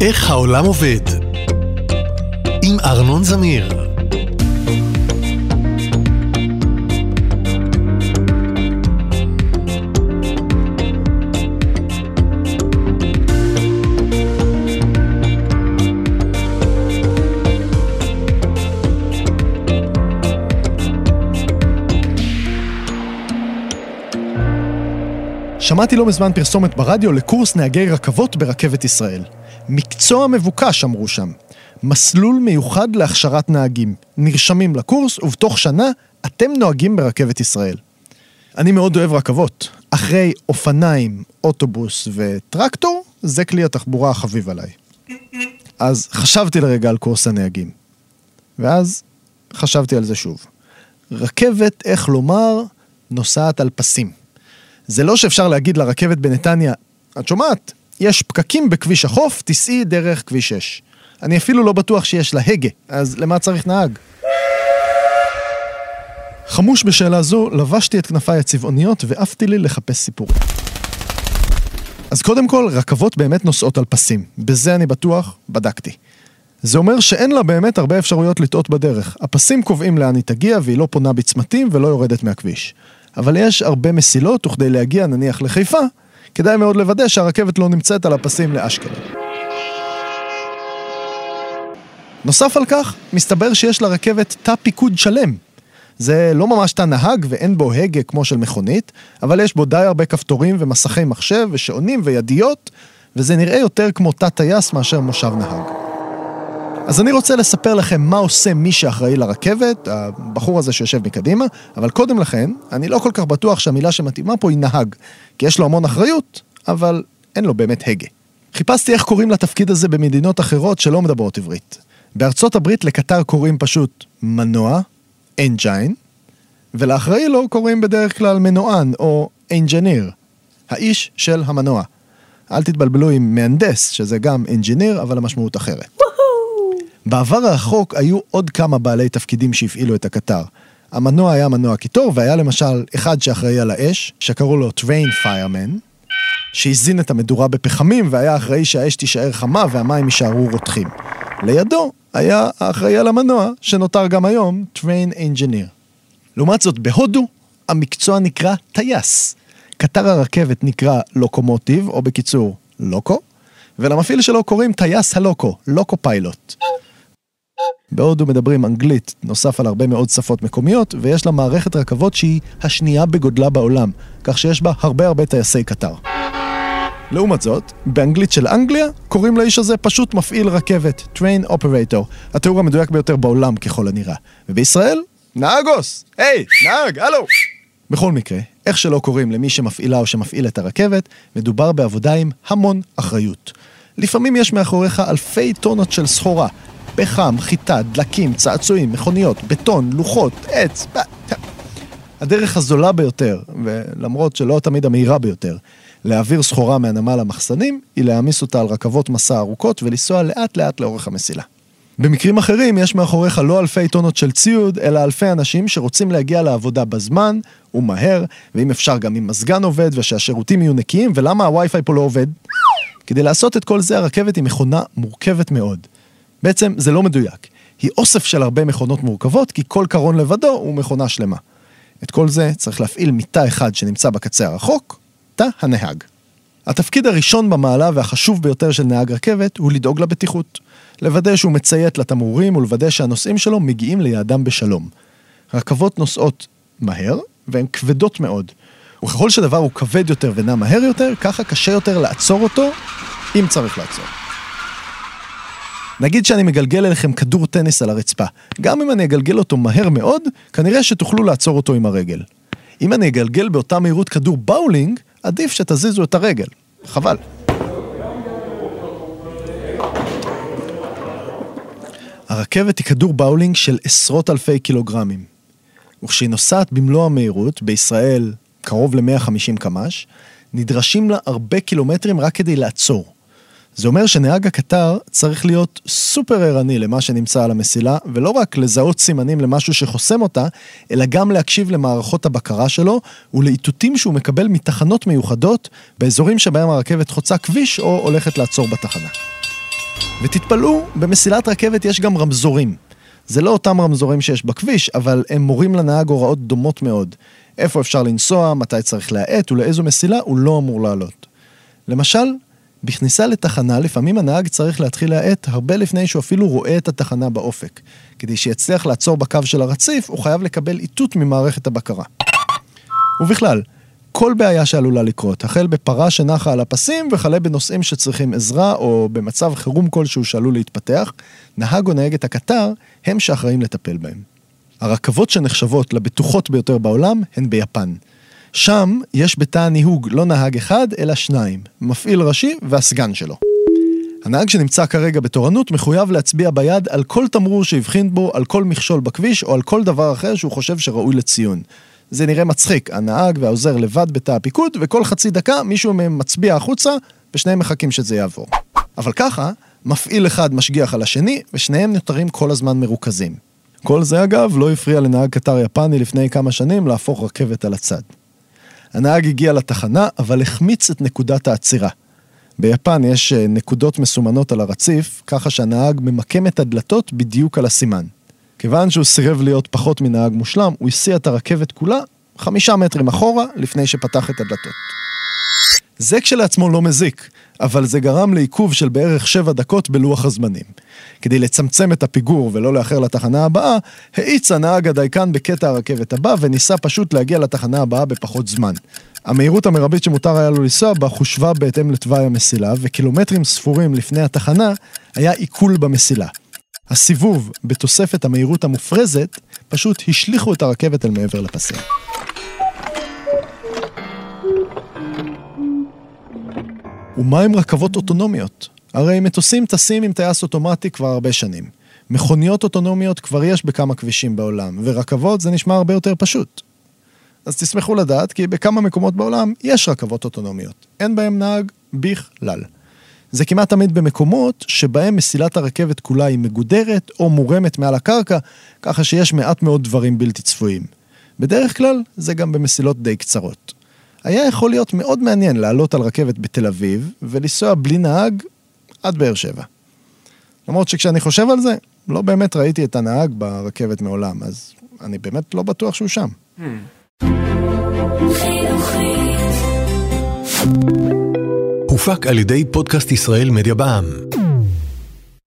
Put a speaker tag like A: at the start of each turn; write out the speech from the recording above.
A: איך העולם עובד? עם ארנון זמיר.
B: שמעתי לא מזמן פרסומת ברדיו לקורס נהגי רכבות ברכבת ישראל. מקצוע מבוקש, אמרו שם. מסלול מיוחד להכשרת נהגים. נרשמים לקורס, ובתוך שנה אתם נוהגים ברכבת ישראל. אני מאוד אוהב רכבות. אחרי אופניים, אוטובוס וטרקטור, זה כלי התחבורה החביב עליי. אז חשבתי לרגע על קורס הנהגים. ואז חשבתי על זה שוב. רכבת, איך לומר, נוסעת על פסים. זה לא שאפשר להגיד לרכבת בנתניה, את שומעת? יש פקקים בכביש החוף, תיסעי דרך כביש 6. אני אפילו לא בטוח שיש לה הגה, אז למה צריך נהג? חמוש בשאלה זו, לבשתי את כנפיי הצבעוניות ועפתי לי לחפש סיפורים. אז קודם כל, רכבות באמת נוסעות על פסים. בזה אני בטוח, בדקתי. זה אומר שאין לה באמת הרבה אפשרויות לטעות בדרך. הפסים קובעים לאן היא תגיע והיא לא פונה בצמתים ולא יורדת מהכביש. אבל יש הרבה מסילות, וכדי להגיע נניח לחיפה, כדאי מאוד לוודא שהרכבת לא נמצאת על הפסים לאשקלון. נוסף על כך, מסתבר שיש לרכבת תא פיקוד שלם. זה לא ממש תא נהג ואין בו הגה כמו של מכונית, אבל יש בו די הרבה כפתורים ומסכי מחשב ושעונים וידיות, וזה נראה יותר כמו תא טייס מאשר מושב נהג. אז אני רוצה לספר לכם מה עושה מי שאחראי לרכבת, הבחור הזה שיושב מקדימה, אבל קודם לכן, אני לא כל כך בטוח שהמילה שמתאימה פה היא נהג, כי יש לו המון אחריות, אבל אין לו באמת הגה. חיפשתי איך קוראים לתפקיד הזה במדינות אחרות שלא מדברות עברית. בארצות הברית לקטר קוראים פשוט מנוע, engine, ולאחראי לו קוראים בדרך כלל מנוען או engineer, האיש של המנוע. אל תתבלבלו עם מהנדס, שזה גם אנג'יניר, אבל המשמעות אחרת. בעבר הרחוק היו עוד כמה בעלי תפקידים שהפעילו את הקטר. המנוע היה מנוע קיטור, והיה למשל אחד שאחראי על האש, שקראו לו Train Fireman, שהזין את המדורה בפחמים, והיה אחראי שהאש תישאר חמה והמים יישארו רותחים. לידו היה האחראי על המנוע, שנותר גם היום Train Engineer. לעומת זאת, בהודו המקצוע נקרא טייס. קטר הרכבת נקרא לוקומוטיב, או בקיצור, לוקו, ולמפעיל שלו קוראים טייס הלוקו, לוקו פיילוט. בהודו מדברים אנגלית, נוסף על הרבה מאוד שפות מקומיות, ויש לה מערכת רכבות שהיא השנייה בגודלה בעולם, כך שיש בה הרבה הרבה טייסי קטר. לעומת זאת, באנגלית של אנגליה, קוראים לאיש הזה פשוט מפעיל רכבת, Train Operator, התיאור המדויק ביותר בעולם ככל הנראה. ובישראל, נהגוס! היי, נהג, הלו! בכל מקרה, איך שלא קוראים למי שמפעילה או שמפעיל את הרכבת, מדובר בעבודה עם המון אחריות. לפעמים יש מאחוריך אלפי טונות של סחורה, פחם, חיטה, דלקים, צעצועים, מכוניות, בטון, לוחות, עץ. הדרך הזולה ביותר, ולמרות שלא תמיד המהירה ביותר, להעביר סחורה מהנמל למחסנים, היא להעמיס אותה על רכבות מסע ארוכות ולנסוע לאט לאט לאורך המסילה. במקרים אחרים יש מאחוריך לא אלפי טונות של ציוד, אלא אלפי אנשים שרוצים להגיע לעבודה בזמן ומהר, ואם אפשר גם עם מזגן עובד ושהשירותים יהיו נקיים, ולמה הווי-פיי פה לא עובד? כדי לעשות את כל זה הרכבת היא מכונה מורכבת מאוד. בעצם זה לא מדויק. היא אוסף של הרבה מכונות מורכבות, כי כל קרון לבדו הוא מכונה שלמה. את כל זה צריך להפעיל מתא אחד שנמצא בקצה הרחוק, תא הנהג. התפקיד הראשון במעלה והחשוב ביותר של נהג רכבת הוא לדאוג לבטיחות. לוודא שהוא מציית לתמרורים ולוודא שהנוסעים שלו מגיעים ליעדם בשלום. רכבות נוסעות מהר והן כבדות מאוד. וככל שדבר הוא כבד יותר ונע מהר יותר, ככה קשה יותר לעצור אותו, אם צריך לעצור. נגיד שאני מגלגל אליכם כדור טניס על הרצפה. גם אם אני אגלגל אותו מהר מאוד, כנראה שתוכלו לעצור אותו עם הרגל. אם אני אגלגל באותה מהירות כדור באולינג, עדיף שתזיזו את הרגל. חבל. הרכבת היא כדור באולינג של עשרות אלפי קילוגרמים. וכשהיא נוסעת במלוא המהירות, בישראל קרוב ל-150 קמ"ש, נדרשים לה הרבה קילומטרים רק כדי לעצור. זה אומר שנהג הקטר צריך להיות סופר ערני למה שנמצא על המסילה, ולא רק לזהות סימנים למשהו שחוסם אותה, אלא גם להקשיב למערכות הבקרה שלו ולאיתותים שהוא מקבל מתחנות מיוחדות באזורים שבהם הרכבת חוצה כביש או הולכת לעצור בתחנה. ותתפלאו, במסילת רכבת יש גם רמזורים. זה לא אותם רמזורים שיש בכביש, אבל הם מורים לנהג הוראות דומות מאוד. איפה אפשר לנסוע, מתי צריך להאט ולאיזו מסילה הוא לא אמור לעלות. למשל, בכניסה לתחנה לפעמים הנהג צריך להתחיל להאט הרבה לפני שהוא אפילו רואה את התחנה באופק. כדי שיצליח לעצור בקו של הרציף, הוא חייב לקבל איתות ממערכת הבקרה. ובכלל, כל בעיה שעלולה לקרות, החל בפרה שנחה על הפסים וכלה בנושאים שצריכים עזרה או במצב חירום כלשהו שעלול להתפתח, נהג או נהגת הקטר הם שאחראים לטפל בהם. הרכבות שנחשבות לבטוחות ביותר בעולם הן ביפן. שם יש בתא הניהוג לא נהג אחד, אלא שניים, מפעיל ראשי והסגן שלו. הנהג שנמצא כרגע בתורנות מחויב להצביע ביד על כל תמרור שהבחין בו, על כל מכשול בכביש או על כל דבר אחר שהוא חושב שראוי לציון. זה נראה מצחיק, הנהג והעוזר לבד בתא הפיקוד, וכל חצי דקה מישהו מהם מצביע החוצה, ושניהם מחכים שזה יעבור. אבל ככה, מפעיל אחד משגיח על השני, ושניהם נותרים כל הזמן מרוכזים. כל זה אגב לא הפריע לנהג קטר יפני לפני כמה שנים להפוך רכבת על הצד. הנהג הגיע לתחנה, אבל החמיץ את נקודת העצירה. ביפן יש אה, נקודות מסומנות על הרציף, ככה שהנהג ממקם את הדלתות בדיוק על הסימן. כיוון שהוא סירב להיות פחות מנהג מושלם, הוא הסיע את הרכבת כולה חמישה מטרים אחורה לפני שפתח את הדלתות. זה כשלעצמו לא מזיק, אבל זה גרם לעיכוב של בערך שבע דקות בלוח הזמנים. כדי לצמצם את הפיגור ולא לאחר לתחנה הבאה, האיץ הנהג הדייקן בקטע הרכבת הבא וניסה פשוט להגיע לתחנה הבאה בפחות זמן. המהירות המרבית שמותר היה לו לנסוע בה חושבה בהתאם לתוואי המסילה, וקילומטרים ספורים לפני התחנה היה עיכול במסילה. הסיבוב בתוספת המהירות המופרזת פשוט השליכו את הרכבת אל מעבר לפסים. ומה עם רכבות אוטונומיות? הרי מטוסים טסים עם טייס אוטומטי כבר הרבה שנים. מכוניות אוטונומיות כבר יש בכמה כבישים בעולם, ורכבות זה נשמע הרבה יותר פשוט. אז תשמחו לדעת כי בכמה מקומות בעולם יש רכבות אוטונומיות. אין בהם נהג בכלל. זה כמעט תמיד במקומות שבהם מסילת הרכבת כולה היא מגודרת או מורמת מעל הקרקע, ככה שיש מעט מאוד דברים בלתי צפויים. בדרך כלל זה גם במסילות די קצרות. היה יכול להיות מאוד מעניין לעלות על רכבת בתל אביב ולנסוע בלי נהג עד באר שבע. למרות שכשאני חושב על זה, לא באמת ראיתי את הנהג ברכבת מעולם, אז אני באמת לא בטוח שהוא שם.
A: הופק על ידי פודקאסט ישראל מדיה בע"מ.